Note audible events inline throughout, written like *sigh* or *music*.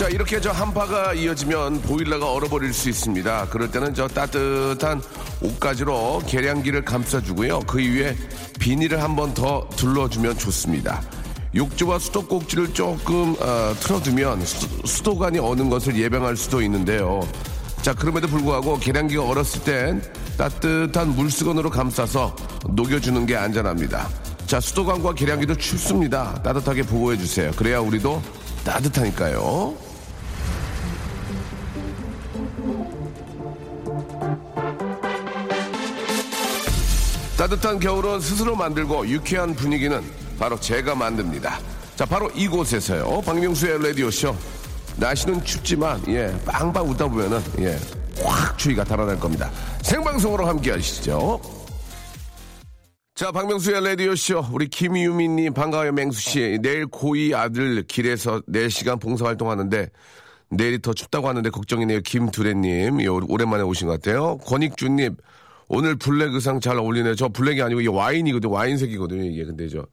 자 이렇게 저 한파가 이어지면 보일러가 얼어버릴 수 있습니다. 그럴 때는 저 따뜻한 옷가지로 계량기를 감싸주고요. 그 위에 비닐을 한 번 더 둘러주면 좋습니다. 욕조와 수도꼭지를 조금 어, 틀어두면 수, 수도관이 어는 것을 예방할 수도 있는데요. 자 그럼에도 불구하고 계량기가 얼었을 땐 따뜻한 물수건으로 감싸서 녹여주는 게 안전합니다. 자 수도관과 계량기도 춥습니다. 따뜻하게 보호해 주세요. 그래야 우리도 따뜻하니까요. 따뜻한 겨울은 스스로 만들고 유쾌한 분위기는 바로 제가 만듭니다. 자, 바로 이곳에서요. 박명수의 라디오쇼. 날씨는 춥지만, 예, 빵빵 웃다 보면은, 예, 확 추위가 달아날 겁니다. 생방송으로 함께 하시죠. 자, 박명수의 라디오쇼. 우리 김유민님, 반가워요, 맹수씨. 내일 고2 아들 길에서 4시간 봉사활동하는데, 내일이 더 춥다고 하는데 걱정이네요. 김두래님. 예, 오랜만에 오신 것 같아요. 권익주님. 오늘 블랙 의상 잘 어울리네요. 저 블랙이 아니고 이게 와인이거든요. 와인색이거든요. 이게 근데 저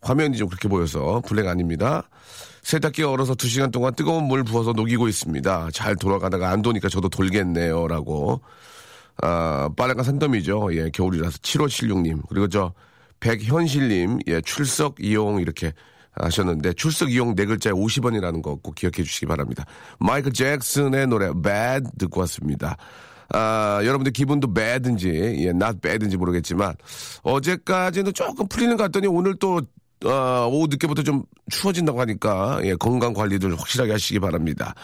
화면이 좀 그렇게 보여서 블랙 아닙니다. 세탁기가 얼어서 두 시간 동안 뜨거운 물 부어서 녹이고 있습니다. 잘 돌아가다가 안 도니까 저도 돌겠네요. 라고. 아, 빨래가 산더미죠. 예, 겨울이라서 7576님. 그리고 저 백현실님. 예, 출석 이용 이렇게 하셨는데 출석 이용 네 글자에 50원이라는 거 꼭 기억해 주시기 바랍니다. 마이클 잭슨의 노래 Bad 듣고 왔습니다. 아, 여러분들 기분도 bad인지, 예, not bad인지 모르겠지만, 어제까지는 조금 풀리는 것 같더니 오늘 또, 어, 오후 늦게부터 좀 추워진다고 하니까, 예, 건강 관리들 확실하게 하시기 바랍니다.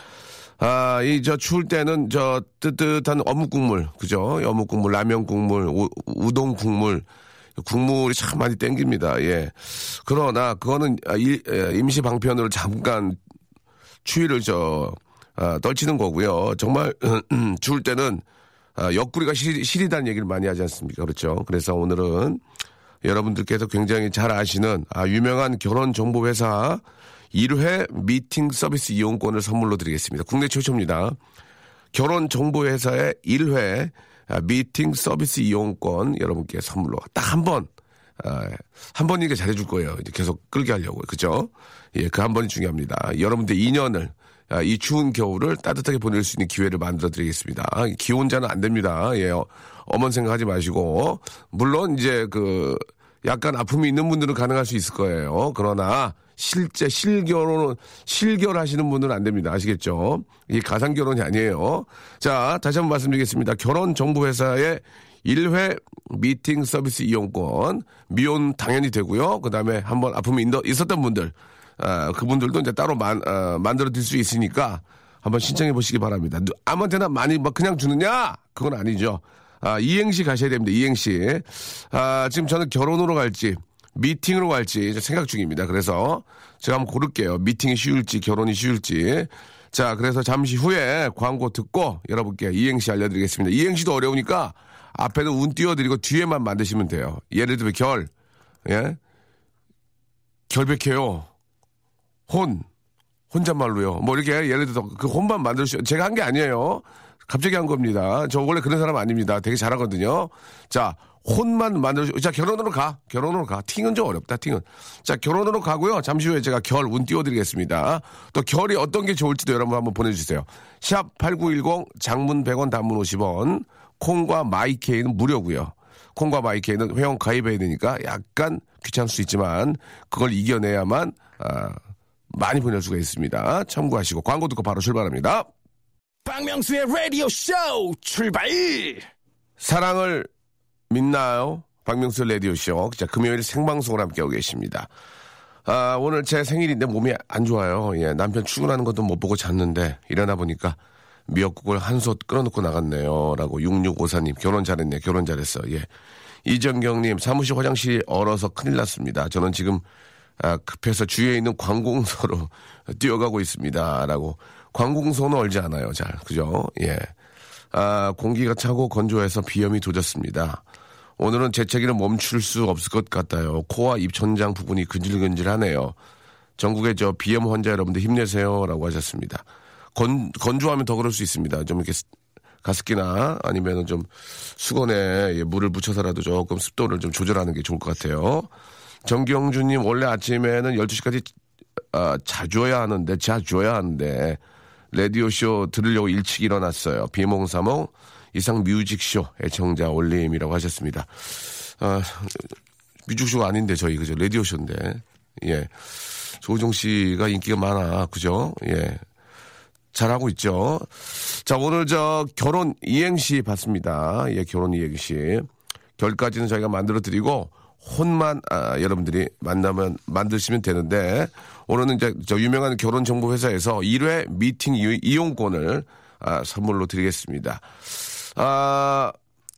아, 이, 저, 추울 때는 저, 뜨뜻한 어묵 국물, 그죠? 어묵 국물, 라면 국물, 우, 우동 국물, 국물이 참 많이 땡깁니다. 예. 그러나, 그거는 아, 일- 예, 임시 방편으로 잠깐 추위를 저, 아, 떨치는 거고요. 정말 *clears throat* 추울 때는 아, 옆구리가 시, 시리다는 얘기를 많이 하지 않습니까? 그렇죠. 그래서 오늘은 여러분들께서 굉장히 잘 아시는 아, 유명한 결혼 정보 회사 1회 미팅 서비스 이용권을 선물로 드리겠습니다. 국내 최초입니다. 결혼 정보 회사의 1회 아, 미팅 서비스 이용권 여러분께 선물로 딱 한 번, 아, 한 번이니까 잘해줄 거예요. 이제 계속 끌게 하려고. 그죠? 예, 그 한 번이 중요합니다. 여러분들 2년을 아, 이 추운 겨울을 따뜻하게 보낼 수 있는 기회를 만들어 드리겠습니다. 기혼자는 안 됩니다. 예, 어, 어머니 생각하지 마시고. 물론 이제 그 약간 아픔이 있는 분들은 가능할 수 있을 거예요. 그러나 실제 실결혼은 실결하시는 분은 안 됩니다. 아시겠죠? 이게 가상 결혼이 아니에요. 자, 다시 한번 말씀드리겠습니다. 결혼 정보 회사의 1회 미팅 서비스 이용권 미혼 당연히 되고요. 그다음에 한번 아픔이 있- 있었던 분들 아, 그분들도 이제 따로 만, 어, 만들어 드릴 수 있으니까 한번 신청해 보시기 바랍니다. 누- 아무한테나 많이 막 그냥 주느냐? 그건 아니죠. 아, 이행시 가셔야 됩니다. 이행시. 아, 지금 저는 결혼으로 갈지, 미팅으로 갈지 생각 중입니다. 그래서 제가 한번 고를게요. 미팅이 쉬울지, 결혼이 쉬울지. 자, 그래서 잠시 후에 광고 듣고 여러분께 이행시 알려드리겠습니다. 이행시도 어려우니까 앞에는 운 띄워드리고 뒤에만 만드시면 돼요. 예를 들면 결, 예? 결백해요. 혼, 혼잣말로요. 뭐 이렇게 예를 들어서 그 혼만 만들 수, 제가 한 게 아니에요. 갑자기 한 겁니다. 저 원래 그런 사람 아닙니다. 되게 잘하거든요. 자, 혼만 만들 수, 자, 결혼으로 가. 결혼으로 가. 팅은 좀 어렵다, 팅은. 자, 결혼으로 가고요. 잠시 후에 제가 결 운 띄워드리겠습니다. 또 결이 어떤 게 좋을지도 여러분 한번 보내주세요. 샵 8910 장문 100원 단문 50원. 콩과 마이케이는 무료고요 콩과 마이크에는 회원 가입해야 되니까 약간 귀찮을 수 있지만 그걸 이겨내야만 아, 많이 보낼 수가 있습니다. 참고하시고 광고 듣고 바로 출발합니다. 박명수의 라디오 쇼 출발! 사랑을 믿나요? 박명수 라디오 쇼. 자, 금요일 생방송을 함께하고 계십니다. 아, 오늘 제 생일인데 몸이 안 좋아요. 예, 남편 출근하는 것도 못 보고 잤는데, 일어나 보니까 미역국을 한솥 끓여놓고 나갔네요. 라고 6654님, 결혼 잘했네. 결혼 잘했어. 예. 이정경님, 사무실 화장실이 얼어서 큰일 났습니다. 저는 지금 아, 급해서 주위에 있는 관공서로 *laughs* 뛰어가고 있습니다. 라고. 관공서는 얼지 않아요. 잘. 그죠? 예. 아, 공기가 차고 건조해서 비염이 도졌습니다. 오늘은 재채기를 멈출 수 없을 것 같아요. 코와 입천장 부분이 근질근질하네요. 전국의 저 비염 환자 여러분들 힘내세요라고 하셨습니다. 건, 건조하면 더 그럴 수 있습니다. 좀 이렇게 스- 가습기나 아니면은 좀 수건에 예, 물을 묻혀서라도 조금 습도를 좀 조절하는 게 좋을 것 같아요. 정경주님 원래 아침에는 12시까지 아, 자줘야 하는데 자줘야 하는데 라디오쇼 들으려고 일찍 일어났어요. 비몽사몽 이상 뮤직쇼 애청자 올림이라고 하셨습니다. 아, 뮤직쇼가 아닌데 저희 그죠 라디오쇼인데 예 조우종 씨가 인기가 많아 그죠 예 잘하고 있죠. 자 오늘 저 결혼 이행시 봤습니다. 예 결혼 이행시 결까지는 저희가 만들어 드리고 혼만 아, 여러분들이 만나면 만드시면 되는데 오늘은 이제 저 유명한 결혼 정보 회사에서 1회 미팅 이- 이용권을 아, 선물로 드리겠습니다. 아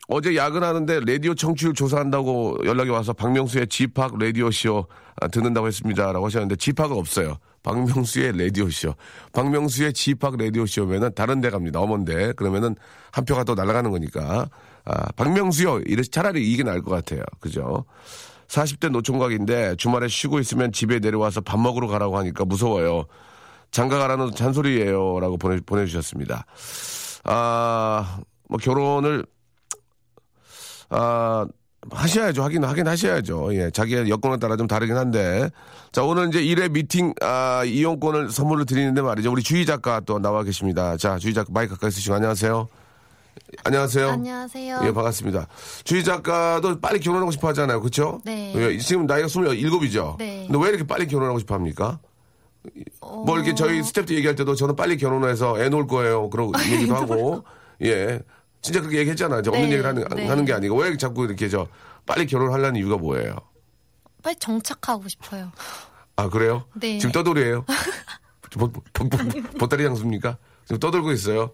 어제 야근하는데 라디오 청취율 조사한다고 연락이 와서 박명수의 집합 라디오 쇼 아, 듣는다고 했습니다라고 하셨는데 집합은 없어요. 박명수의 라디오 쇼. 박명수의 집합 라디오 쇼면은 다른 데 갑니다. 어먼데 그러면은 한 표가 더 날아가는 거니까 아, 박명수요. 이래 차라리 이게 나을 것 같아요. 그죠? 40대 노총각인데 주말에 쉬고 있으면 집에 내려와서 밥 먹으러 가라고 하니까 무서워요. 장가 가라는 잔소리예요. 라고 보내, 보내주셨습니다. 아, 뭐 결혼을, 아, 하셔야죠. 하긴, 하긴 하셔야죠. 예. 자기의 여건에 따라 좀 다르긴 한데. 자, 오늘 이제 1회 미팅, 아, 이용권을 선물로 드리는데 말이죠. 우리 주희 작가 또 나와 계십니다. 자, 주희 작가 마이크 가까이 쓰시고 안녕하세요. 안녕하세요. 안녕하세요. 예, 반갑습니다. 주희 작가도 빨리 결혼하고 싶어 하잖아요. 그렇죠? 네. 예, 지금 나이가 27이죠? 네. 근데 왜 이렇게 빨리 결혼하고 싶어 합니까? 어, 뭐 이렇게 저희 스태프들 얘기할 때도 저는 빨리 결혼해서 애 놓을 거예요. 그러고 얘기도 하고. 예. 진짜 그렇게 얘기했잖아요. 저 없는 네, 얘기를 하는, 네. 하는 게 아니고 왜 자꾸 이렇게 저 빨리 결혼하려는 이유가 뭐예요? 빨리 정착하고 싶어요. 아, 그래요? 네. 지금 떠돌이에요? *laughs* 보, 보, 보, 보따리 장수입니까? 지금 떠돌고 있어요?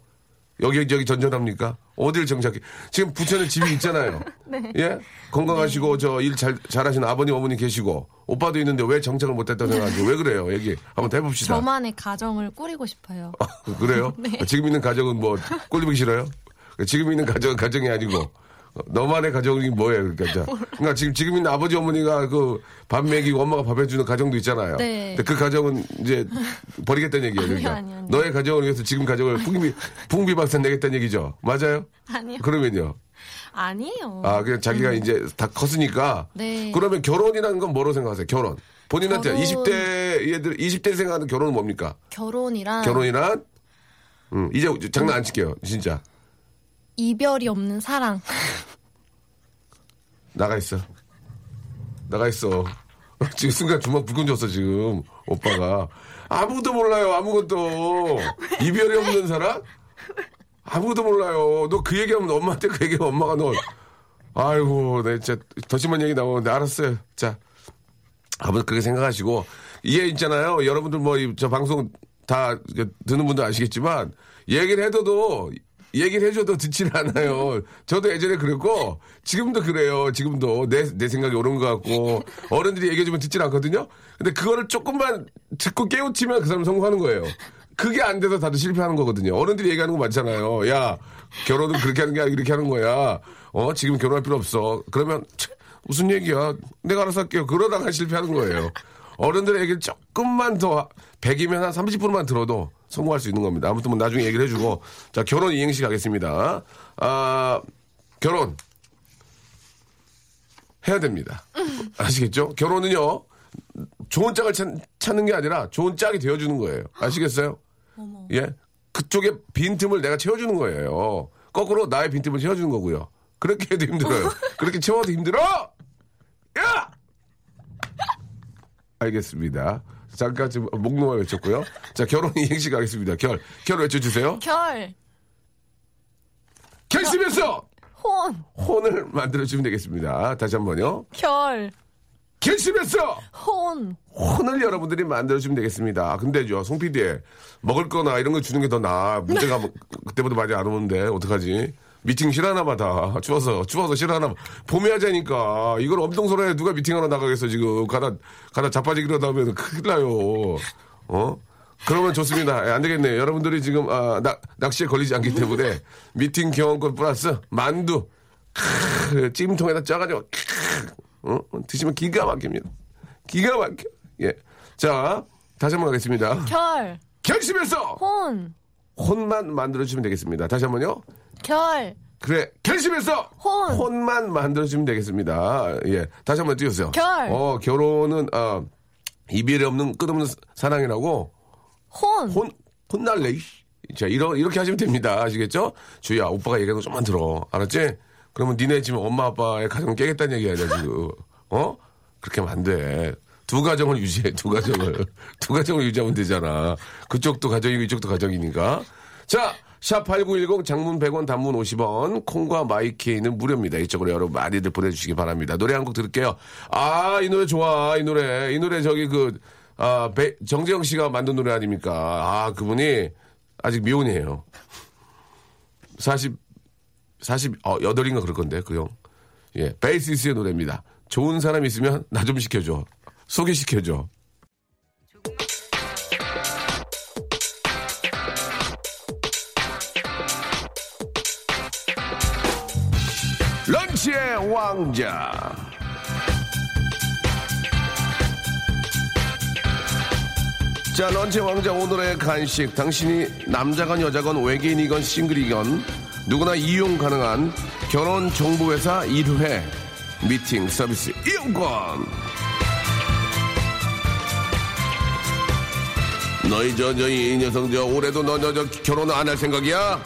여기 저기 전전합니까? 어딜 정착해? 지금 부천에 집이 있잖아요. *laughs* 네. 예? 건강하시고 저일 잘 잘하시는 아버님 어머니 계시고 오빠도 있는데 왜 정착을 못했다고 생각하지? 왜 그래요? 얘기 한번 해봅시다. 저만의 가정을 꾸리고 싶어요. 아, 그래요? *laughs* 네. 지금 있는 가정은 뭐 꼴리기 싫어요? 지금 있는 가정은 가정이 아니고 어, 너만의 가정이 뭐예요? 그러니까, 자, *laughs* 그러니까 지금 지금 있는 아버지 어머니가 그 밥 먹이고 엄마가 밥 해주는 가정도 있잖아요. 네. 근데 그 가정은 이제 버리겠다는 얘기예요. 그러니까 아니요, 아니요. 너의 가정을 위해서 지금 가정을 풍비 풍비박산 내겠다는 얘기죠. 맞아요? 아니요. 그러면요. 아니에요. 아 그냥 자기가 이제 다 컸으니까. 네. 그러면 결혼이라는 건 뭐로 생각하세요? 결혼. 본인한테 결혼. 20대 얘들 20대 생각하는 결혼은 뭡니까? 결혼이란 결혼이란 음, 이제 장난 안 칠게요. 진짜. 이별이 없는 사랑. 나가 있어. 나가 있어. *laughs* 지금 순간 주먹 불끈 줬어, 지금. 오빠가. 아무것도 몰라요, 아무것도. 이별이 없는 사람? 아무것도 몰라요. 너 그 얘기하면 엄마한테 그 얘기하면 엄마가 너. 아이고, 내 진짜 더 심한 얘기 나오는데 알았어요. 자. 아무튼 그렇게 생각하시고. 이게 있잖아요. 여러분들 뭐, 이저 방송 다 듣는 분들 아시겠지만, 얘기를 해줘도, 얘기를 해줘도 듣지는 않아요. 저도 예전에 그랬고, 지금도 그래요. 지금도. 내, 내 생각이 옳은 것 같고, 어른들이 얘기해주면 듣질 않거든요? 근데 그거를 조금만 듣고 깨우치면 그 사람 성공하는 거예요. 그게 안 돼서 다들 실패하는 거거든요. 어른들이 얘기하는 거 많잖아요. 야, 결혼은 그렇게 하는 게 아니라 이렇게 하는 거야. 어, 지금 결혼할 필요 없어. 그러면, 참, 무슨 얘기야. 내가 알아서 할게요. 그러다가 실패하는 거예요. 어른들의 얘기를 조금만 더 100이면 한 30%만 들어도 성공할 수 있는 겁니다. 아무튼 뭐 나중에 얘기를 해주고 자 결혼 이행시 가겠습니다. 아 결혼 해야 됩니다. 아시겠죠? 결혼은요 좋은 짝을 찾, 찾는 게 아니라 좋은 짝이 되어주는 거예요. 아시겠어요? 예 그쪽에 빈틈을 내가 채워주는 거예요. 거꾸로 나의 빈틈을 채워주는 거고요. 그렇게 해도 힘들어요. 그렇게 채워도 힘들어! 야! 알겠습니다. 잠깐 지금 목 놓아 외쳤고요. 자, 결혼 *laughs* 이행시 가겠습니다. 결. 결 외쳐주세요. 결, 결심했어! 혼, 혼을 만들어주면 되겠습니다. 다시 한 번요. 결, 결심했어! 혼. 혼을 여러분들이 만들어주면 되겠습니다. 근데죠, 송 PD, 먹을 거나 이런 거 주는 게 더 나아. 문제가 뭐 그때보다 많이 안 오는데, 어떡하지? 미팅 싫어하나 봐, 다. 추워서, 추워서 싫어하나 봐. 봄에 하자니까. 이걸 엄동설에 누가 미팅하러 나가겠어, 지금. 가다, 가다 자빠지기로 하다 보면 큰일 나요. 어? 그러면 좋습니다. 예, 안 되겠네요. 여러분들이 지금, 아, 나, 낚시에 걸리지 않기 때문에 미팅 경험권 플러스 만두, 크, 찜통에다 짜가지고, 크, 어? 드시면 기가 막힙니다. 기가 막혀. 예. 자, 다시 한번 하겠습니다. 결, 결심했어! 혼, 혼만 만들어주시면 되겠습니다. 다시 한 번요. 결, 그래, 결심했어! 혼. 혼만 만들어주시면 되겠습니다. 예. 다시 한번 띄우세요. 결. 어, 결혼은, 어, 이별이 없는 끝없는 사랑이라고 혼. 혼, 혼날래. 자, 이러, 이렇게 하시면 됩니다. 아시겠죠? 주희야, 오빠가 얘기하는 거 좀만 들어. 알았지? 그러면 니네 지금 엄마 아빠의 가정 깨겠다는 얘기 아니야, 지금. 어? 그렇게 하면 안 돼. 두 가정을 유지해, 두 가정을. *laughs* 두 가정을 유지하면 되잖아. 그쪽도 가정이고 이쪽도 가정이니까. 자, 샵8910 장문 100원 단문 50원 콩과 마이케이는 무료입니다. 이쪽으로 여러분 많이들 보내주시기 바랍니다. 노래 한 곡 들을게요. 아, 이 노래 좋아. 이 노래. 이 노래 저기 그, 아, 배- 정재영 씨가 만든 노래 아닙니까? 아, 그분이 아직 미혼이에요. 40, 40, 어, 여덟인가 그럴 건데, 그 형. 예, 베이시스의 노래입니다. 좋은 사람 있으면 나 좀 시켜줘. 소개시켜줘. 런치의 왕자. 자, 런치 왕자 오늘의 간식. 당신이 남자건 여자건 외계인이건 싱글이건 누구나 이용 가능한 결혼 정보회사 1회 미팅 서비스 이용권. 너희 저, 저, 이 녀석, 저, 올해도 너, 저, 저, 결혼 안 할 생각이야?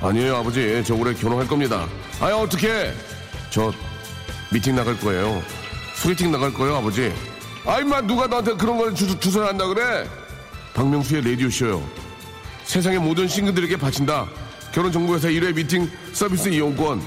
아니에요, 아버지. 저 올해 결혼할 겁니다. 아유, 어떡해. 저, 미팅 나갈 거예요. 소개팅 나갈 거예요, 아버지. 아이, 마, 누가 나한테 그런 걸 주, 주선을 한다 그래? 박명수의 라디오 쇼요. 세상의 모든 싱글들에게 바친다. 결혼 정보회사 1회 미팅 서비스 이용권.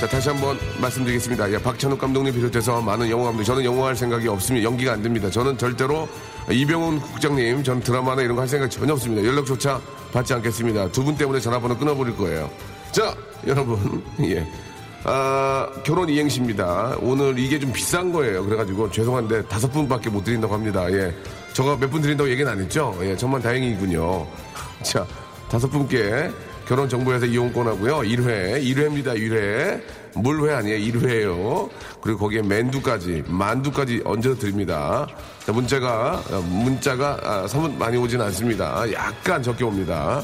자, 다시 한번 말씀드리겠습니다. 예, 박찬욱 감독님 비롯해서 많은 영화 감독, 저는 영화 할 생각이 없습니다. 연기가 안 됩니다. 저는 절대로 이병훈 국장님, 전 드라마나 이런 거 할 생각 전혀 없습니다. 연락조차 받지 않겠습니다. 두 분 때문에 전화번호 끊어버릴 거예요. 자, 여러분, *laughs* 예. 아, 결혼 이행시입니다. 오늘 이게 좀 비싼 거예요. 그래가지고 죄송한데 다섯 분밖에 못 드린다고 합니다. 예. 저가 몇 분 드린다고 얘기는 안 했죠? 예, 정말 다행이군요. *laughs* 자, 다섯 분께 결혼 정보회사 이용권 하고요. 1회, 1회입니다, 1회. 물회 아니에요, 1회예요. 그리고 거기에 맨두까지, 만두까지 얹어 드립니다. 자, 문자가, 어, 문자가 아, 사뭇 많이 오진 않습니다. 약간 적게 옵니다.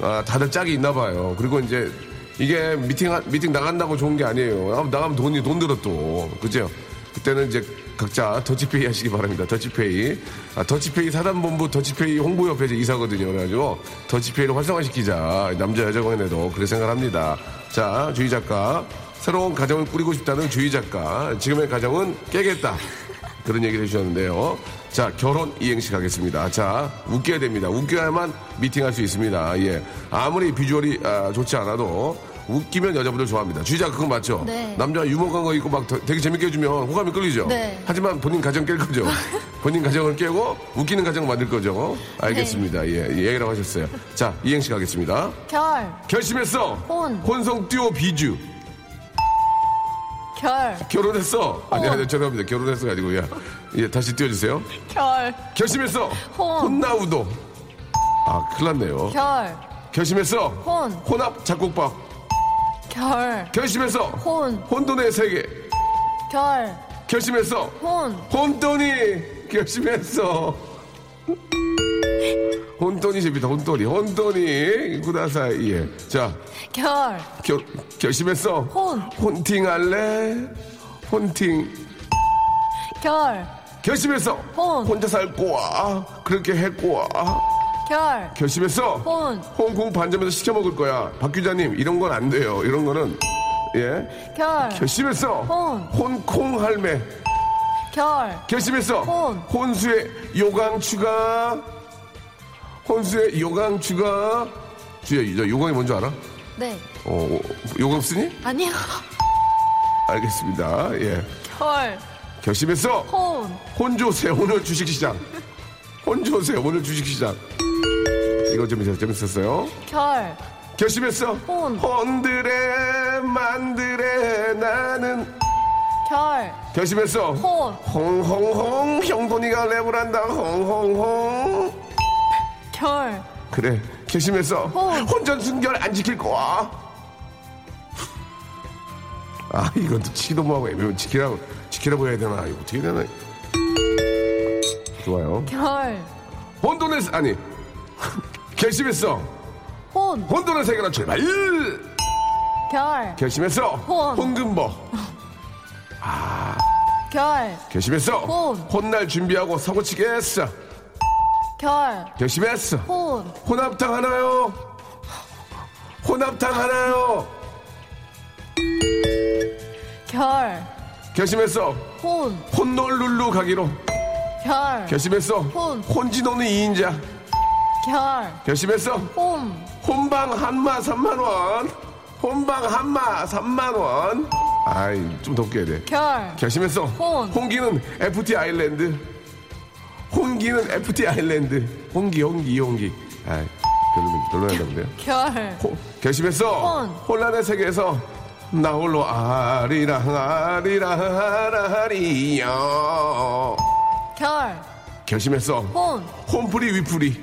아, 다들 짝이 있나 봐요. 그리고 이제 이게 미팅, 하- 미팅 나간다고 좋은 게 아니에요. 아, 나가면 돈이 돈 들어 또. 그죠? 그때는 이제 각자 더치페이 하시기 바랍니다. 더치페이. 아, 더치페이 사단본부 더치페이 홍보협회 이사거든요. 그래가지고 더치페이를 활성화시키자. 남자, 여자 간에도 그렇게 생각합니다. 자, 주희 작가. 새로운 가정을 꾸리고 싶다는 주희 작가. 지금의 가정은 깨겠다. 그런 얘기를 해주셨는데요. 자, 결혼 이행시 가겠습니다. 자, 웃겨야 됩니다. 웃겨야만 미팅할 수 있습니다. 예. 아무리 비주얼이 아, 좋지 않아도 웃기면 여자분들 좋아합니다. 주의자 그건 맞죠? 네. 남자 유머간 거 있고 막 더- 되게 재밌게 해주면 호감이 끌리죠? 네. 하지만 본인 가정 깰 거죠? *laughs* 본인 가정을 깨고 웃기는 가정 만들 거죠? 알겠습니다. 예, 예, 얘기라고 하셨어요. 자, 이행시 가겠습니다. 결, 결심했어. 혼. 혼성 듀오 비주. 결, 결혼했어. 아니, 아니, 죄송합니다. 결혼했어가 아니고, 야. 예, 다시 띄워주세요. 결, 결심했어. 혼. 혼나우도. 아, 큰일 났네요. 결, 결심했어. 혼. 혼합 작곡밥. 결, 결심했어. 혼, 혼돈의 세계. 결, 결심했어. 혼, 혼돈이 결심했어. 혼돈이 재밌다. 혼돈이. 혼돈이 구다사이. 예. 자, 결, 결, 결심했어. 혼. 혼팅 할래? 혼팅. 결, 결심했어. 혼. 혼자 살 거야. 그렇게 했 거야. 결, 결심했어? 혼, 홍콩 반점에서 시켜 먹을 거야. 박 기자님, 이런 건 안 돼요. 이런 거는, 예. 결, 결심했어? 혼. 혼콩 할매. 결, 결심했어? 혼. 혼수의 요강 추가. 혼수의 요강 추가. 저 요강이 뭔지 알아? 네. 어, 요강 쓰니? 아니요. 알겠습니다. 예. 결, 결심했어? 혼, 혼조세 오늘 주식시장. 혼조세 오늘 주식시장. 이거 좀 재밌- 재밌었어요. 결, 결심했어? 혼. 혼들에 만들에 나는 결, 결심했어? 혼, 홍홍홍 형돈이가 랩을 한다 홍홍홍 결, 그래 결심했어. 혼. 혼전 순결 안 지킬 거야. 아 이건 또 치도 뭐하고 애매면 지키라고 지키라고 해야 되나? 이거 어떻게 되나? 좋아요. 결, 혼돈의 세- 아니 결심했어. 혼, 혼돈의 세계로 출발. 결, 결심했어. 혼. 홍금보 결, 결심했어. 혼. 혼날 준비하고 사고 치겠어 결, 결심했어. 혼, 혼합탕 하나요? 혼합탕 하나요? 결, 결심했어. 혼, 혼놀룰루 가기로. 결, 결심했어. 혼. 혼지노는 2인자. 결, 결심했어. 홈, 혼방 한마 3만 원. 혼방 한마 3만 원. 아이 좀 더 웃겨야 돼. 결, 결심했어. 혼. 홍기는 FT 아일랜드 홍기는 FT 아일랜드. 홍기 홍기 홍기. 아이 별로 별로였나 본데요. 결, 호- 결심했어. 혼. 혼란의 세계에서 나 홀로 아리랑 아리랑 아리요 결, 결심했어. 혼, 홈프리 위프리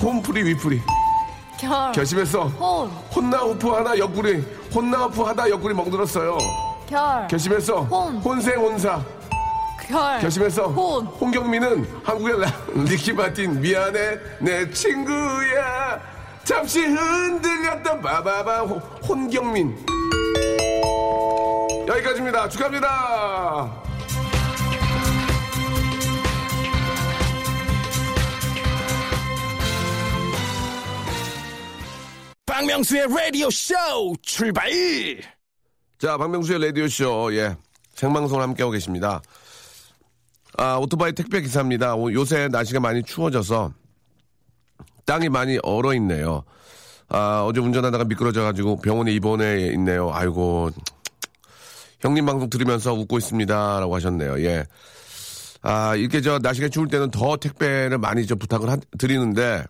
홈프리 위프리 결, 결심했어. 혼, 혼나 우프 하나 옆구리. 혼나 우프 하다 옆구리 멍들었어요. 결, 결심했어. 혼. 혼생 혼사 결, 결심했어 혼, 홍경민은 한국의 라- 리키 마틴 미안해 내 친구야. 잠시 흔들렸던 바바바 호- 혼경민. 여기까지입니다. 축하합니다. 박명수의 라디오 쇼 출발! 자 박명수의 라디오 쇼. 예 생방송을 함께하고 계십니다 아 오토바이 택배 기사입니다. 오- 요새 날씨가 많이 추워져서 땅이 많이 얼어 있네요. 아 어제 운전하다가 미끄러져가지고 병원에 입원해 있네요. 아이고. 형님 방송 들으면서 웃고 있습니다 라고 하셨네요. 예. 아, 이렇게 저 날씨가 추울 때는 더 택배를 많이 저 부탁을 하- 드리는데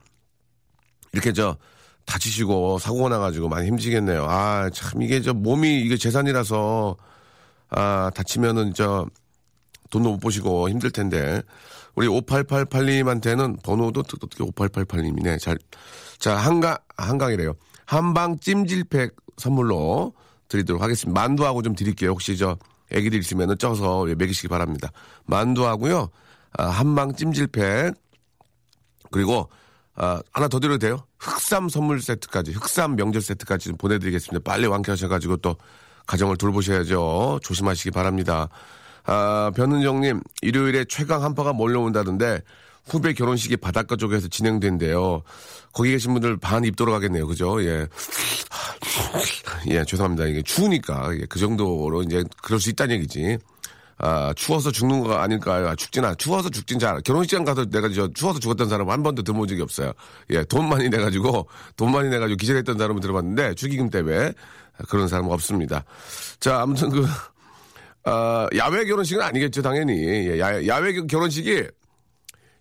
이렇게 저 다치시고 사고가 나가지고 많이 힘지겠네요. 아, 참 이게 저 몸이 이게 재산이라서 아, 다치면은 저 돈도 못 보시고 힘들 텐데 우리 5888님한테는 번호도 또 어떻게 5888님이네. 잘, 자, 한강, 한강이래요. 한방 찜질팩 선물로 드리도록 하겠습니다. 만두하고 좀 드릴게요. 혹시 저 애기들 있으면은 쪄서 먹이시기 바랍니다. 만두하고요. 아, 한방 찜질팩 그리고 아, 하나 더 드려도 돼요? 흑삼 선물 세트까지, 흑삼 명절 세트까지 좀 보내드리겠습니다. 빨리 완쾌하셔가지고 또 가정을 돌보셔야죠. 조심하시기 바랍니다. 아, 변은정님, 일요일에 최강 한파가 몰려온다던데 후배 결혼식이 바닷가 쪽에서 진행된대요. 거기 계신 분들 반 입 돌아가겠네요. 그죠? 예. 예, 죄송합니다. 이게 추우니까. 예, 그 정도로 이제 그럴 수 있다는 얘기지. 아, 추워서 죽는 거 아닐까요? 아, 않아. 추워서 죽진 잘. 결혼식장 가서 내가 저 추워서 죽었던 사람 한 번도 들어본 적이 없어요. 예, 돈 많이 내가지고, 돈 많이 내가지고 기절했던 사람은 들어봤는데, 축의금 때문에 그런 사람은 없습니다. 자, 아무튼 그, 아, 야외 결혼식은 아니겠죠, 당연히. 예, 야, 야외 결혼식이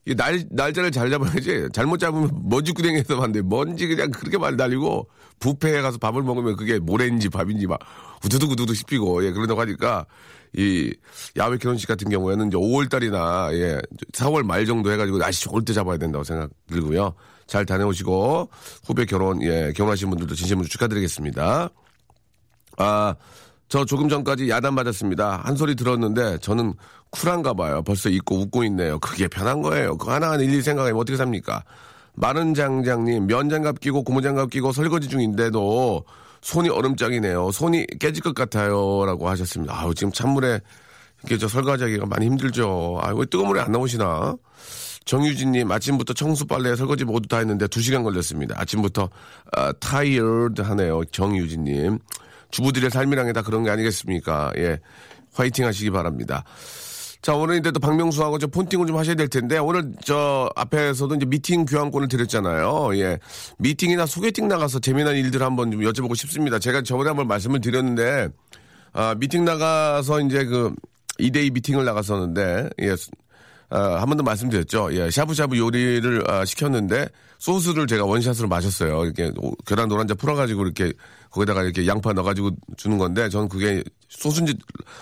이 날, 날짜를 잘 잡아야지. 잘못 잡으면 먼지 구덩이에서 만데 먼지 그냥 그렇게 많이 날리고, 부페에 가서 밥을 먹으면 그게 모래인지 밥인지 막, 우두둑 우두둑 씹히고, 예, 그런다고 하니까, 이, 야외 결혼식 같은 경우에는 이제 5월 달이나, 예, 4월 말 정도 해가지고 날씨 좋을 때 잡아야 된다고 생각 들고요. 잘 다녀오시고, 후배 결혼, 예, 결혼하신 분들도 진심으로 축하드리겠습니다. 아, 저 조금 전까지 야단 맞았습니다. 한 소리 들었는데 저는 쿨한가 봐요. 벌써 잊고 웃고 있네요. 그게 편한 거예요. 그거 하나하나 일일이 생각하면 어떻게 삽니까? 마른 장장님, 면장갑 끼고 고무장갑 끼고 설거지 중인데도 손이 얼음장이네요. 손이 깨질 것 같아요. 라고 하셨습니다. 아우, 지금 찬물에 이게 저 설거지하기가 많이 힘들죠. 아, 왜 뜨거운 물에 안 나오시나? 정유진님 아침부터 청소 빨래 설거지 모두 다 했는데 2시간 걸렸습니다. 아침부터 아, 타이어드 하네요. 정유진님 주부들의 삶이란 게 다 그런 게 아니겠습니까? 예 화이팅 하시기 바랍니다. 자, 오늘 이제 또 박명수하고 좀 폰팅을 좀 하셔야 될 텐데, 오늘 저 앞에서도 이제 미팅 교환권을 드렸잖아요. 예. 미팅이나 소개팅 나가서 재미난 일들 한번 좀 여쭤보고 싶습니다. 제가 저번에 한번 말씀을 드렸는데, 아, 미팅 나가서 이제 그 2대2 미팅을 나갔었는데, 예. 아, 한 번 더 말씀드렸죠. 예, 샤브샤브 요리를 아, 시켰는데 소스를 제가 원샷으로 마셨어요. 이렇게 오- 계란 노란자 풀어가지고 이렇게 거기다가 이렇게 양파 넣어가지고 주는 건데 저는 그게 소스인지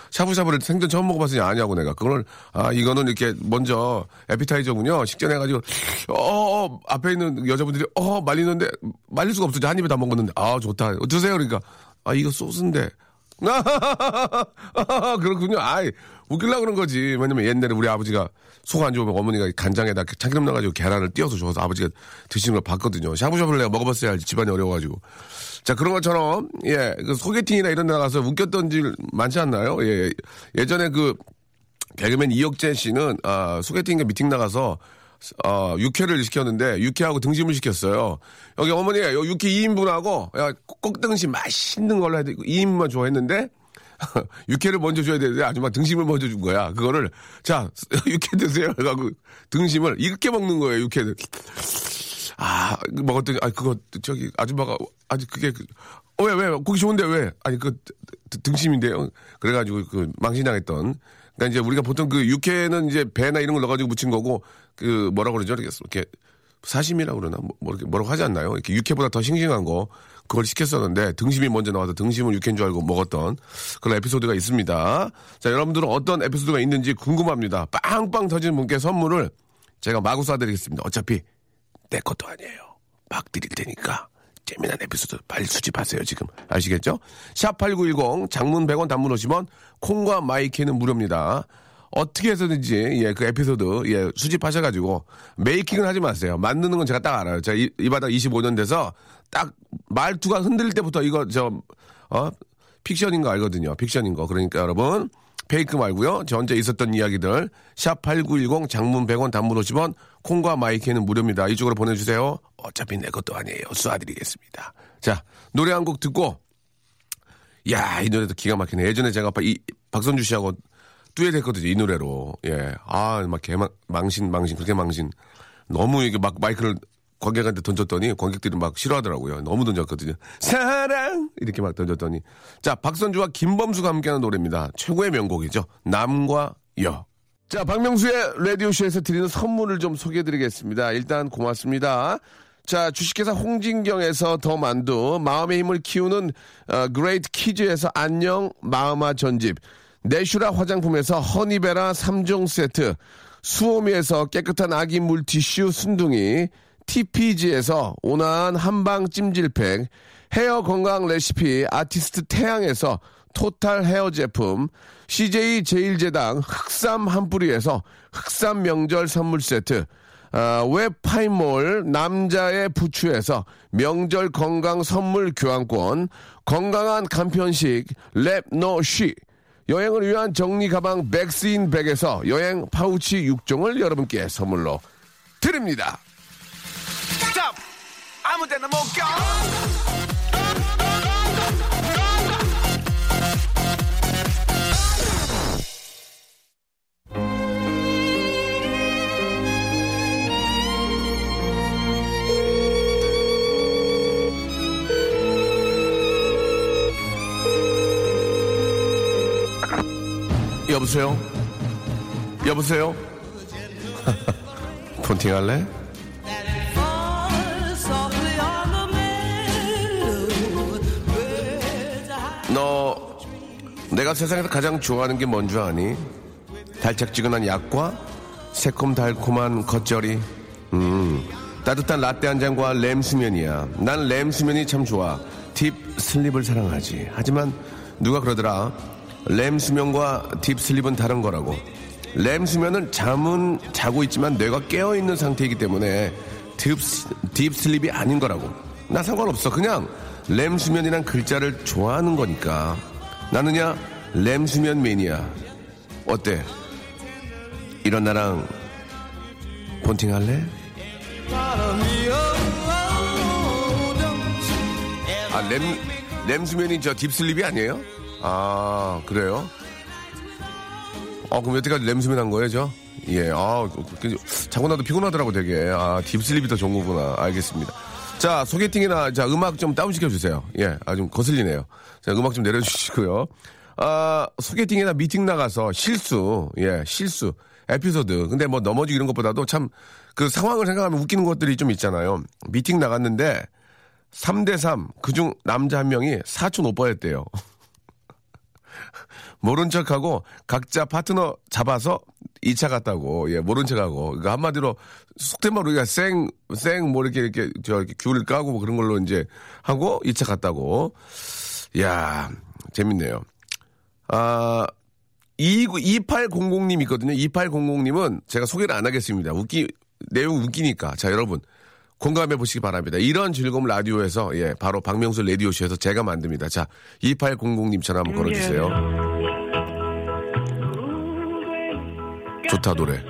샤브샤브를 생전 처음 먹어봤으니 아냐고 내가 그걸 아 이거는 이렇게 먼저 에피타이저군요. 식전해가지고 어, 어 앞에 있는 여자분들이 어 말리는데 말릴 수가 없었죠. 한 입에 다 먹었는데 아 좋다. 드세요 그러니까 아 이거 소스인데 *laughs* 그렇군요. 아이, 웃기려고 그런 거지. 왜냐면 옛날에 우리 아버지가 속 안 좋으면 어머니가 간장에다 참기름 넣어가지고 계란을 띄워서 줘서 아버지가 드시는 걸 봤거든요. 샤브샤브를 내가 먹어봤어야 알지. 집안이 어려워가지고. 자, 그런 것처럼, 예, 그 소개팅이나 이런 데 나가서 웃겼던 일 많지 않나요? 예, 예전에 그, 개그맨 이혁재 씨는, 아, 소개팅과 미팅 나가서, 어, 육회를 시켰는데, 육회하고 등심을 시켰어요. 여기 어머니, 요 육회 2인분하고, 야, 꼭등심 맛있는 걸로 해야 돼. 2인분만 좋아했는데, *laughs* 육회를 먼저 줘야 되는데, 아줌마 등심을 먼저 준 거야. 그거를, 자, *laughs* 육회 드세요. 해가지고, 등심을 이렇게 먹는 거예요, 육회를. 아, 먹었더니, 아, 그거, 저기, 아줌마가, 아직 그게, 왜, 왜, 고기 좋은데 왜? 아니, 그, 드- 등심인데요. 그래가지고, 그, 망신당했던. 그러니까 이제 우리가 보통 그 육회는 이제 배나 이런 걸 넣어가지고 무친 거고, 그, 뭐라 그러죠? 이렇게, 사심이라고 그러나? 뭐, 뭐 뭐라고 하지 않나요? 이렇게 육회보다 더 싱싱한 거, 그걸 시켰었는데, 등심이 먼저 나와서 등심을 육회인 줄 알고 먹었던 그런 에피소드가 있습니다. 자, 여러분들은 어떤 에피소드가 있는지 궁금합니다. 빵빵 터지는 분께 선물을 제가 마구 쏴드리겠습니다. 어차피 내 것도 아니에요. 막 드릴 테니까. 재미난 에피소드 빨리 수집하세요, 지금. 아시겠죠? 샵8910, 장문 100원, 단문 50원, 콩과 my K는 무료입니다. 어떻게 해서든지, 예, 그 에피소드, 예, 수집하셔가지고, making은 하지 마세요. 만드는 건 제가 딱 알아요. 제가 이, 이 바닥 25년 돼서, 딱, 말투가 흔들릴 때부터 이거, 저, 어, 픽션인 거 알거든요. 픽션인 거. 그러니까 여러분, 페이크 말고요. 전체 있었던 이야기들 샵8910 장문 100원 단문 50원 콩과 my K는 무료입니다. 이쪽으로 보내주세요. 어차피 내 것도 아니에요. 쏴드리겠습니다. 자 노래 한 곡 듣고 야 이 노래도 기가 막히네. 예전에 제가 박- 이, 박선주 씨하고 듀엣 했거든요. 이 노래로. 예. 아, 막 개망, 망신, 망신, 그렇게 망신. 너무 이게 막 마이크를 관객한테 던졌더니 관객들이 막 싫어하더라고요. 너무 던졌거든요. 사랑! 이렇게 막 던졌더니. 자, 박선주와 김범수가 함께하는 노래입니다. 최고의 명곡이죠. 남과 여. 자, 박명수의 라디오쇼에서 드리는 선물을 좀 소개해드리겠습니다. 일단 고맙습니다. 자, 주식회사 홍진경에서 더 만두, 마음의 힘을 키우는 어, 그레이트 키즈에서 안녕 마음아 전집, 내슈라 화장품에서 허니베라 3종 세트, 수오미에서 깨끗한 아기 물티슈 순둥이, TPG에서 온화한 한방 찜질팩, 헤어 건강 레시피 아티스트 태양에서 토탈 헤어 제품, CJ 제일제당 흑삼 한 뿌리에서 흑삼 명절 선물 세트, 아, 웹파이몰 남자의 부추에서 명절 건강 선물 교환권, 건강한 간편식 랩노쉬, 여행을 위한 정리 가방 백스인 백에서 여행 파우치 6종을 여러분께 선물로 드립니다. 여보세요? 여보세요? *laughs* 폰팅 할래? 너 내가 세상에서 가장 좋아하는 게 뭔 줄 아니? 달짝지근한 약과 새콤달콤한 겉절이 음 따뜻한 라떼 한 잔과 램 수면이야 난 램 수면이 참 좋아 딥 슬립을 사랑하지 하지만 누가 그러더라 렘 수면과 deep sleep은 다른 거라고. 렘 수면은 잠은 자고 있지만 뇌가 깨어 있는 상태이기 때문에 deep, deep sleep이 아닌 거라고. 나 상관없어. 그냥 렘 수면이란 글자를 좋아하는 거니까. 나는야 렘 수면 매니아. 어때? 이런 나랑 폰팅 할래? 아, 램, 램 수면이 저 딥슬립이 아니에요? 아, 그래요? 어, 그럼 여태까지 램수면 한 거예요, 저? 예, 아, 그, 자고 나도 피곤하더라고, 되게. 아, 딥슬립이 더 좋은 거구나. 알겠습니다. 자, 소개팅이나, 자, 음악 좀 다운시켜주세요. 예, 아, 좀 거슬리네요. 자, 음악 좀 내려주시고요. 아, 소개팅이나 미팅 나가서 실수, 예, 실수, 에피소드. 근데 뭐 넘어지고 이런 것보다도 참, 그 상황을 생각하면 웃기는 것들이 좀 있잖아요. 미팅 나갔는데, 3대3, 그중 남자 한 명이 사촌 오빠였대요. 모른 척하고 각자 파트너 잡아서 2차 갔다고, 예, 모른 척하고. 그러니까 한마디로 속된 말로 우리가 쌩, 쌩, 뭐 이렇게, 이렇게, 저, 이렇게 귤을 까고 뭐 그런 걸로 이제 하고 2차 갔다고. 야 재밌네요. 아, 2800님 있거든요. 2800님은 제가 소개를 안 하겠습니다. 웃기, 내용 웃기니까. 자, 여러분. 공감해 보시기 바랍니다. 이런 즐거움 라디오에서, 예, 바로 박명수 라디오쇼에서 제가 만듭니다. 자, 2800님 전화 한번 걸어주세요. 좋다, 노래.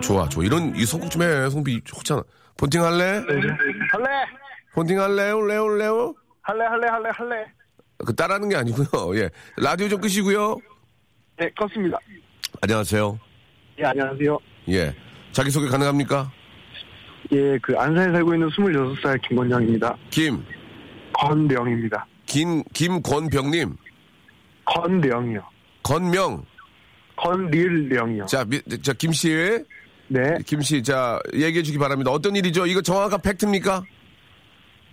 좋아, 좋아. 이런, 이 선곡 좀 해. 성비 좋잖아. 폰팅 할래? 할래 폰팅 할래요? 레오, 레오? 할래 할래 할래 할래 그 따라하는 게 아니고요. *laughs* 예. 라디오 좀 끄시고요. 네 껐습니다 안녕하세요. 예 안녕하세요 예. 자기 소개 가능합니까? 예 그 안산에 살고 있는 26살 김건영입니다 김, 건령입니다 김, 김권병님, 건령이요 건명. 건릴령이요 자, 미, 자, 김씨, 네 김씨, 자, 얘기해 주기 바랍니다. 어떤 일이죠? 이거 정확한 팩트입니까?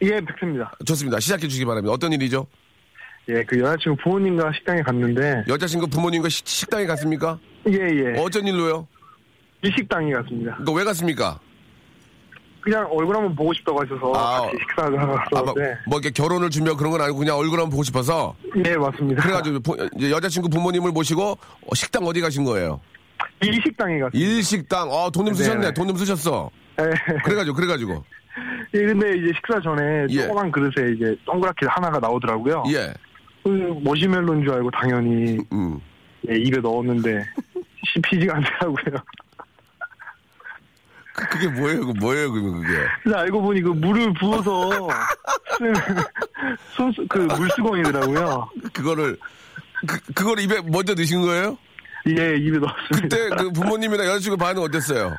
예, 팩트입니다. 좋습니다. 시작해 주시기 바랍니다. 어떤 일이죠? 예, 그 여자친구 부모님과 식당에 갔는데, 여자친구 부모님과 시- 식당에 갔습니까? 예, 예. 어쩐 일로요? 일식당에 갔습니다. 그거 왜 갔습니까? 그냥 얼굴 한번 보고 싶다고 하셔서 아, 같이 식사를 하러 아, 뭐, 갔었는데, 뭐 이렇게 결혼을 준비하고 그런 건 아니고 그냥 얼굴 한번 보고 싶어서 예, 맞습니다. 그래가지고 부- 이제 여자친구 부모님을 모시고 어, 식당 어디 가신 거예요? 일식당에 갔습니다. 일식당. 어, 돈좀 쓰셨네. 네네. 돈좀 쓰셨어. 예. 그래가지고, 그래가지고. *laughs* 예, 근데 이제 식사 전에 예. 조그만 그릇에 이제 동그랗게 하나가 나오더라고요. 예. 그 머시멜로인 줄 알고 당연히 음. 예, 입에 넣었는데 *laughs* 씹히지가 않더라고요. 그- 그게 뭐예요? 그 뭐예요? 그게. 그래서 알고 보니 그 물을 부어서 *laughs* 쓴 손, 그 물수건이더라고요. 그거를, 그, 그걸 입에 먼저 드신 거예요? 예, 입에 넣었습니다. 그때 그 부모님이나 여자친구 반응 어땠어요?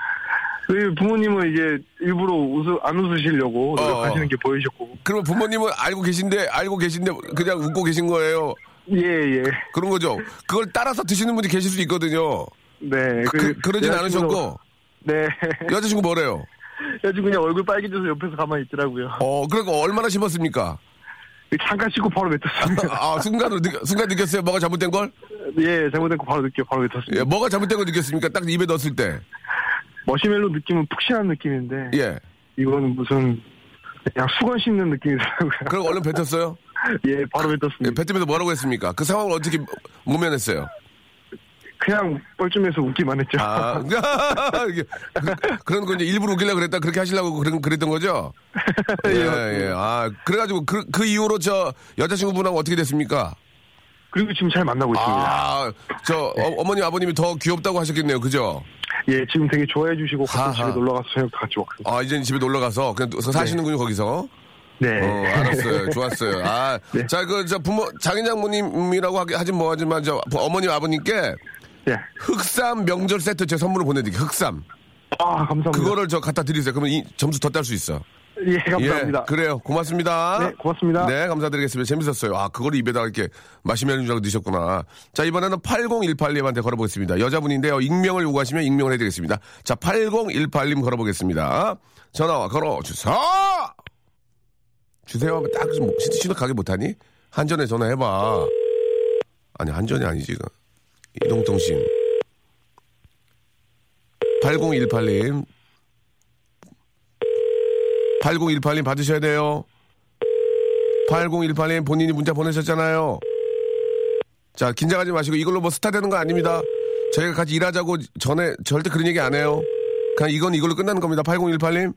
그 부모님은 이제 일부러 웃으, 안 웃으시려고 노력하시는 어. 게 보이셨고. 그러면 부모님은 알고 계신데, 알고 계신데 그냥 웃고 계신 거예요? 예, 예. 그런 거죠? 그걸 따라서 드시는 분이 계실 수 있거든요. 네. 그, 그러진 여자친구도- 않으셨고, 네. *laughs* 여자친구 뭐래요? 여자친구 그냥 얼굴 빨개져서 옆에서 가만히 있더라고요. 어, 그러니까 얼마나 씹었습니까? 잠깐 씻고 바로 뱉었습니다. *laughs* 아, 순간으로, 느, 순간 느꼈어요? 뭐가 잘못된 걸? 예, 잘못된 거 바로 느껴 바로 뱉었습니다. 예, 뭐가 잘못된 걸 느꼈습니까? 딱 입에 넣었을 때. 머시멜로 느낌은 푹신한 느낌인데 예. 이거는 무슨 그냥 수건 씹는 느낌이더라고요. 그럼 얼른 뱉었어요? *laughs* 예, 바로 예, 뱉었습니다. 뱉으면서 뭐라고 했습니까? 그 상황을 어떻게 모면했어요? 그냥 뻘쭘해서 웃기만 했죠. 아, 그, 그런 거 이제 일부러 웃기려고 그랬다, 그렇게 하시려고 그런, 그랬던 거죠? *laughs* 예, 예. 아, 그래가지고 그, 그 이후로 저 여자친구분하고 어떻게 됐습니까? 그리고 지금 잘 만나고 있습니다. 아, 저 어, 머니 아버님이 더 귀엽다고 하셨겠네요. 그죠? 예, 지금 되게 좋아해 주시고 가끔. 집에 놀러 가서 저녁도 같이 먹고. 아, 이제 집에 놀러 가서 그냥 또 사시는군요, 거기서. 네. 어, 알았어요. *laughs* 좋았어요. 아, 네. 자, 그, 저 부모, 장인 장모님이라고 하긴 하진 뭐하지만, 저 어머님, 아버님께 예. 흑삼 명절 세트 제 선물로 보내드릴게요. 흑삼. 아, 감사합니다. 그거를 저 갖다 드리세요. 그러면 이 점수 더 딸 수 있어. 예, 감사합니다. 예, 그래요. 고맙습니다. 네, 고맙습니다. 네, 감사드리겠습니다. 재밌었어요. 아, 그거를 입에다가 이렇게 마시멜로인 줄 알고 드셨구나. 자, 이번에는 8018님한테 걸어보겠습니다. 여자분인데요. 익명을 요구하시면 익명을 해드리겠습니다. 자, 8018님 걸어보겠습니다. 전화와 걸어주세요! 주세요 하면 딱 좀 시도 가게 못하니? 한전에 전화해봐. 아니, 한전이 아니지. 이거. 이동통신. 8018님. 8018님 받으셔야 돼요. 8018님 본인이 문자 보내셨잖아요. 자, 긴장하지 마시고 이걸로 뭐 스타 되는 거 아닙니다. 저희가 같이 일하자고 전에 절대 그런 얘기 안 해요. 그냥 이건 이걸로 끝나는 겁니다. 8018님.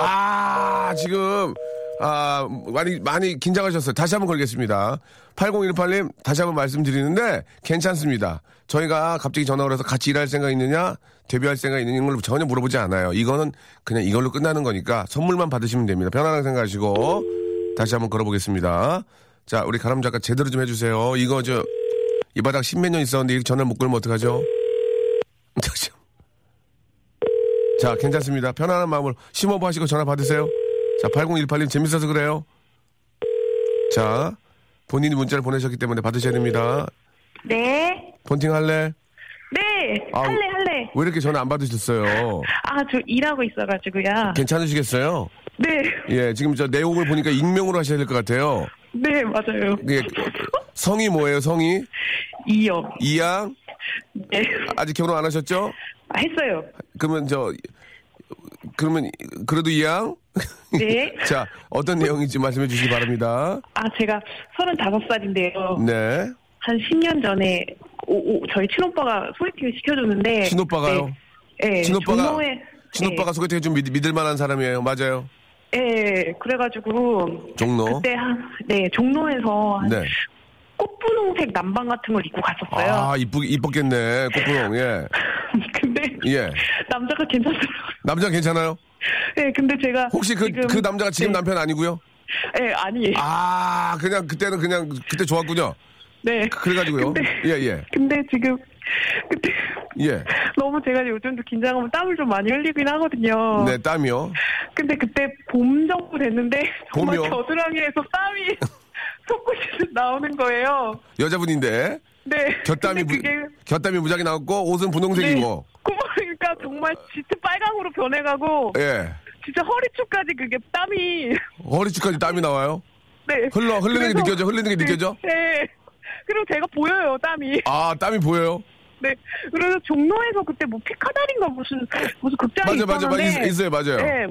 아, 지금 아, 많이, 많이 긴장하셨어요. 다시 한번 걸겠습니다. 8018님, 다시 한번 말씀드리는데, 괜찮습니다. 저희가 갑자기 전화를 해서 같이 일할 생각 있느냐, 데뷔할 생각 있느냐, 걸 전혀 물어보지 않아요. 이거는 그냥 이걸로 끝나는 거니까 선물만 받으시면 됩니다. 편안하게 생각하시고, 다시 한번 걸어보겠습니다. 자, 우리 가람 작가 제대로 좀 해주세요. 이거 저, 이 바닥 십몇 년 있었는데 이렇게 전화를 못 걸면 어떡하죠? *laughs* 자, 괜찮습니다. 편안한 마음으로 심호흡 하시고 전화 받으세요. 자, 8018님 재밌어서 그래요. 자, 본인이 문자를 보내셨기 때문에 받으셔야 됩니다. 네. 폰팅 할래? 네. 아, 할래, 할래. 왜 이렇게 전화 안 받으셨어요? 아, 저 일하고 있어가지고요. 괜찮으시겠어요? 네. 예, 지금 저 내용을 보니까 익명으로 하셔야 될 것 같아요. 네, 맞아요. 예, 성이 뭐예요, 성이? 이요. 이양? 네. 아직 결혼 안 하셨죠? 아, 했어요. 그러면 저, 그러면 그래도 이양? 네. *laughs* 자, 어떤 내용인지 말씀해 주시기 바랍니다. 아, 제가 35살인데요. 네. 한 10년 전에 오, 오, 저희 친오빠가 소개팅을 시켜줬는데. 친오빠가요? 네. 네. 친오빠가, 종로에. 친오빠가 소개팅 좀 믿, 믿을 만한 사람이에요. 맞아요. 네. 네. 그래가지고. 종로? 그때 한, 네, 종로에서 한 네. 꽃분홍색 남방 같은 걸 입고 갔었어요. 아, 이쁘, 이뻤겠네. 꽃구멍, 예. *laughs* 근데. 예. 남자가 괜찮더라고요. 남자 괜찮아요? 네, 근데 제가. 혹시 그, 지금- 그 남자가 지금 네. 남편 아니고요? 네, 아니에요. 아, 그냥 그때는 그냥 그때 좋았군요. 네. 그래가지고요. 근데, 예, 예. 근데 지금 그때 예. 너무 제가 요즘도 긴장하면 땀을 좀 많이 흘리긴 하거든요. 네, 땀이요. 근데 그때 봄 정도 됐는데 정말 봄이요? 겨드랑이에서 땀이 *laughs* 솟구치듯 *laughs* 나오는 거예요. 여자분인데 네. 무, 그게 곁땀이 무작위 나왔고 옷은 분홍색이고. 그러니까 정말 진짜 빨강으로 변해가고 예. 진짜 허리춤까지 그게 땀이 허리춤까지 땀이 나와요. 네. 흘러 흘리는 게 그래서- 느껴져. 흘리는 게 네, 느껴져. 네. 그리고 제가 보여요 땀이. 아, 땀이 보여요. 네. 그래서 종로에서 그때 뭐 피카다리인가 무슨 무슨 극장이 맞아, 맞아, 맞아. 있- 있어요, 맞아요. 네.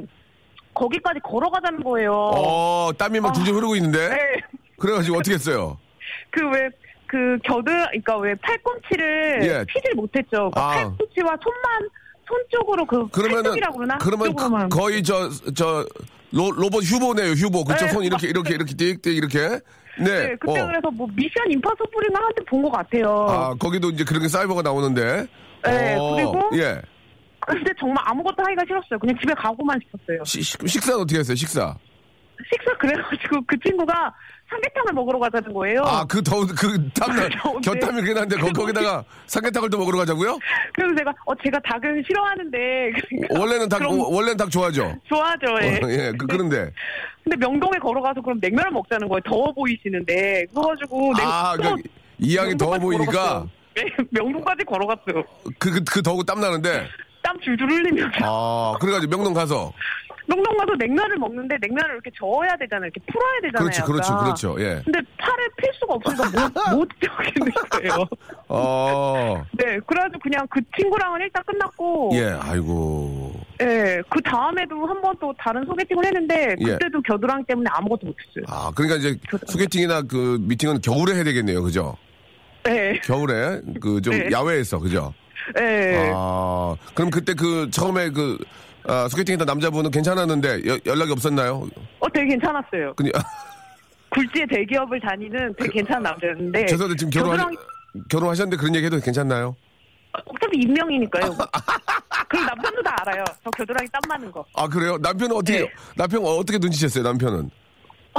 거기까지 걸어가자는 거예요. 어, 땀이 막 줄줄 흐르고 있는데. 네. 그래가지고 어떻게 했어요? *laughs* 그 왜 그 겨드 그러니까 왜 팔꿈치를 예. 피질 못했죠. 그러니까 아. 팔꿈치와 손만 손 쪽으로 그 그러면은 그러나? 그러면. 거- 거의 저 저 로봇 휴보네요, 휴보. 그쵸? 네. 손 이렇게 이렇게 이렇게 띡띡 이렇게. 네. 네, 그때 어. 그래서 뭐 미션 임파서블인가 한테 본 것 같아요. 아, 거기도 이제 그런 게 사이버가 나오는데. 네, 어, 그리고 예. 근데 정말 아무것도 하기가 싫었어요. 그냥 집에 가고만 싶었어요. 시- 식- 식사는 어떻게 했어요, 식사? 식사 그래가지고 그 친구가 삼계탕을 먹으러 가자는 거예요. 아, 그 더운, 그 땀나, 더운데. 곁땀이 그긴 한데, 거, 거기다가 삼계탕을 또 먹으러 가자고요? *laughs* 그래서 제가 어 제가 닭을 싫어하는데 그러니까 원래는 닭, 그럼 어, 원래는 닭 좋아하죠? 좋아하죠. 예. 어, 예, 그, 그런데. 근데 명동에 걸어가서 그럼 냉면을 먹자는 거예요. 더워 보이시는데 그래가지고 냉- 아, 또 그러니까 이 양이 더워 보이니까. 네, 명동까지 걸어갔어요. 그, 그, 그 더우고 땀 나는데, 땀 줄줄 흘리면서 아, 그래가지고 명동 가서. 명동 가서 냉면을 먹는데 냉면을 이렇게 저어야 되잖아요. 이렇게 풀어야 되잖아요. 그렇죠, 그렇죠. 그렇죠, 예. 근데 팔을 필 수가 없으니까 못, *laughs* 못 저기는 거예요. 어, 네, 그래가지고 그냥 그 친구랑은 일단 끝났고, 예, 아이고. 네, 그 다음에도 한 번 또 다른 소개팅을 했는데 예. 그때도 겨드랑이 때문에 아무것도 못했어요. 아, 그러니까 이제 소개팅이나 그 미팅은 겨울에 해야 되겠네요, 그죠? 네, 겨울에, 그좀 네. 야외에서, 그죠? 네. 아, 그럼 그때 그 처음에 그 아, 소개팅했던 남자분은 괜찮았는데 여- 연락이 없었나요? 어, 되게 괜찮았어요. 그니 굴지의 대기업을 다니는 되게 괜찮은 남자였는데. 죄송한데 지금 결혼 결혼하셨는데 그런 얘기해도 괜찮나요? 어차피 익명이니까요. *laughs* 그럼 남편도 다 알아요. 저 겨드랑이 땀 나는 거. 아 그래요? 남편은 어떻게 네. 남편 어떻게 눈치챘어요? 남편은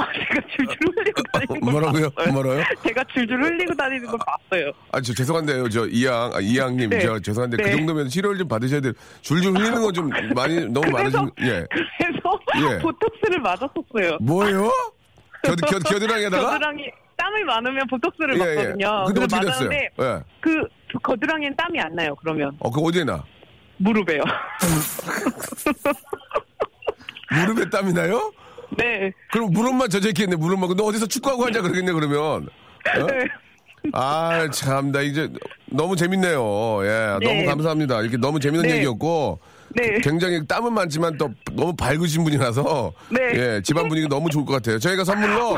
아, 제가 줄줄 흘리고 다니는 걸 뭐라고요? 봤어요. 뭐라고요? 제가 줄줄 흘리고 다니는 걸 봤어요. 아 저 죄송한데요, 저 이양 아, 이양님 네. 저 죄송한데 그 네. 정도면 치료를 좀 받으셔야 돼요. 줄줄 흘리는 건 좀 많이 너무 그래서, 많으신 예 그래서 예. 보톡스를 맞았었어요. 뭐예요? *laughs* 겨, 겨, 겨드랑이에다가 겨드랑이 땀을 많으면 보톡스를 예, 예. 맞거든요. 근데 그래서 어떻게 됐어요? 예. 그, 그 겨드랑이엔 땀이 안 나요. 그러면 어, 그 어디에 나? 무릎에요. *laughs* 무릎에 땀이 나요? 네. 그럼 무릎만 젖어 있겠네, 무릎만. 너 어디서 축구하고 앉아 그러겠네, 그러면. 어? *laughs* 네. 아, 참, 나 이제 너무 재밌네요. 예, 네. 너무 감사합니다. 이렇게 너무 재밌는 네. 얘기였고. 네. 굉장히 땀은 많지만 또 너무 밝으신 분이라서. 네. 예, 집안 분위기 너무 좋을 것 같아요. 저희가 선물로,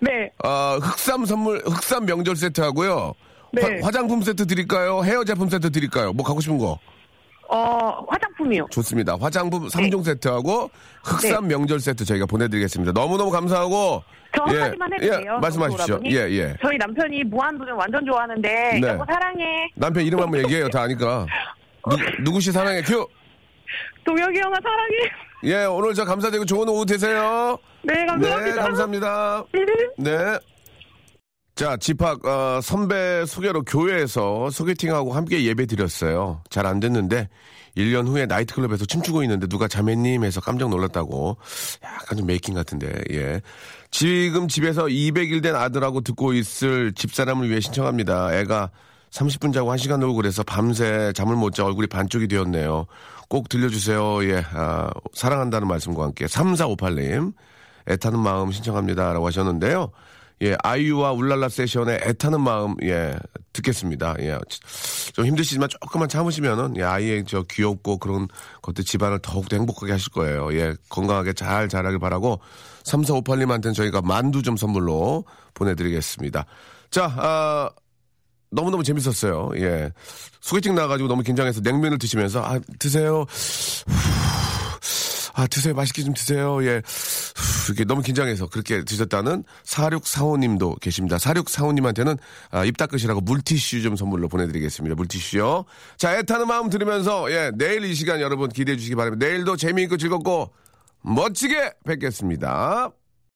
네. 어, 흑삼 선물, 흑삼 명절 세트 하고요. 네. 화, 장품 세트 드릴까요? 헤어 제품 세트 드릴까요? 뭐 갖고 싶은 거? 어, 화장품이요. 좋습니다. 화장품 네. 3종 세트하고 흑삼 명절 세트 저희가 보내드리겠습니다. 너무너무 감사하고. 저 예, 한마디만 해도 예, 돼요? 말씀하십시오. 예, 예. 저희 남편이 무한도전 완전 좋아하는데 네. 여보 사랑해. 남편 이름 한번 얘기해요. 다 아니까. 누, *laughs* 누구시 사랑해 큐. 동혁이 형아 사랑해. 예, 오늘 저 감사드리고 좋은 오후 되세요. 네, 감사합니다. 네, 감사합니다. 네. *laughs* 자, 집합, 어, 선배 소개로 교회에서 소개팅하고 함께 예배 드렸어요. 잘 안 됐는데, 1년 후에 나이트클럽에서 춤추고 있는데 누가 자매님 해서 깜짝 놀랐다고. 약간 좀 메이킹 같은데, 예. 지금 집에서 200일 된 아들하고 듣고 있을 집사람을 위해 신청합니다. 애가 30분 자고 1시간 놀고 그래서 밤새 잠을 못 자 얼굴이 반쪽이 되었네요. 꼭 들려주세요. 예, 아, 사랑한다는 말씀과 함께. 3458님. 애타는 마음 신청합니다. 라고 하셨는데요. 예, 아이유와 울랄라 세션의 애타는 마음, 예, 듣겠습니다. 예, 좀 힘드시지만 조금만 참으시면은, 예, 아이의 저 귀엽고 그런 것들 집안을 더욱더 행복하게 하실 거예요. 예, 건강하게 잘 자라길 바라고, 3458님한테는 저희가 만두 좀 선물로 보내드리겠습니다. 자, 아, 너무너무 재밌었어요. 예. 소개팅 나가지고 너무 긴장해서 냉면을 드시면서, 아, 드세요. 아, 드세요. 맛있게 좀 드세요. 예. 이렇게 너무 긴장해서 그렇게 드셨다는 4645님도 계십니다. 4645님한테는 아, 입 닦으시라고 물티슈 좀 선물로 보내드리겠습니다. 물티슈요. 자, 애타는 마음 들으면서, 예, 내일 이 시간 여러분 기대해 주시기 바랍니다. 내일도 재미있고 즐겁고 멋지게 뵙겠습니다.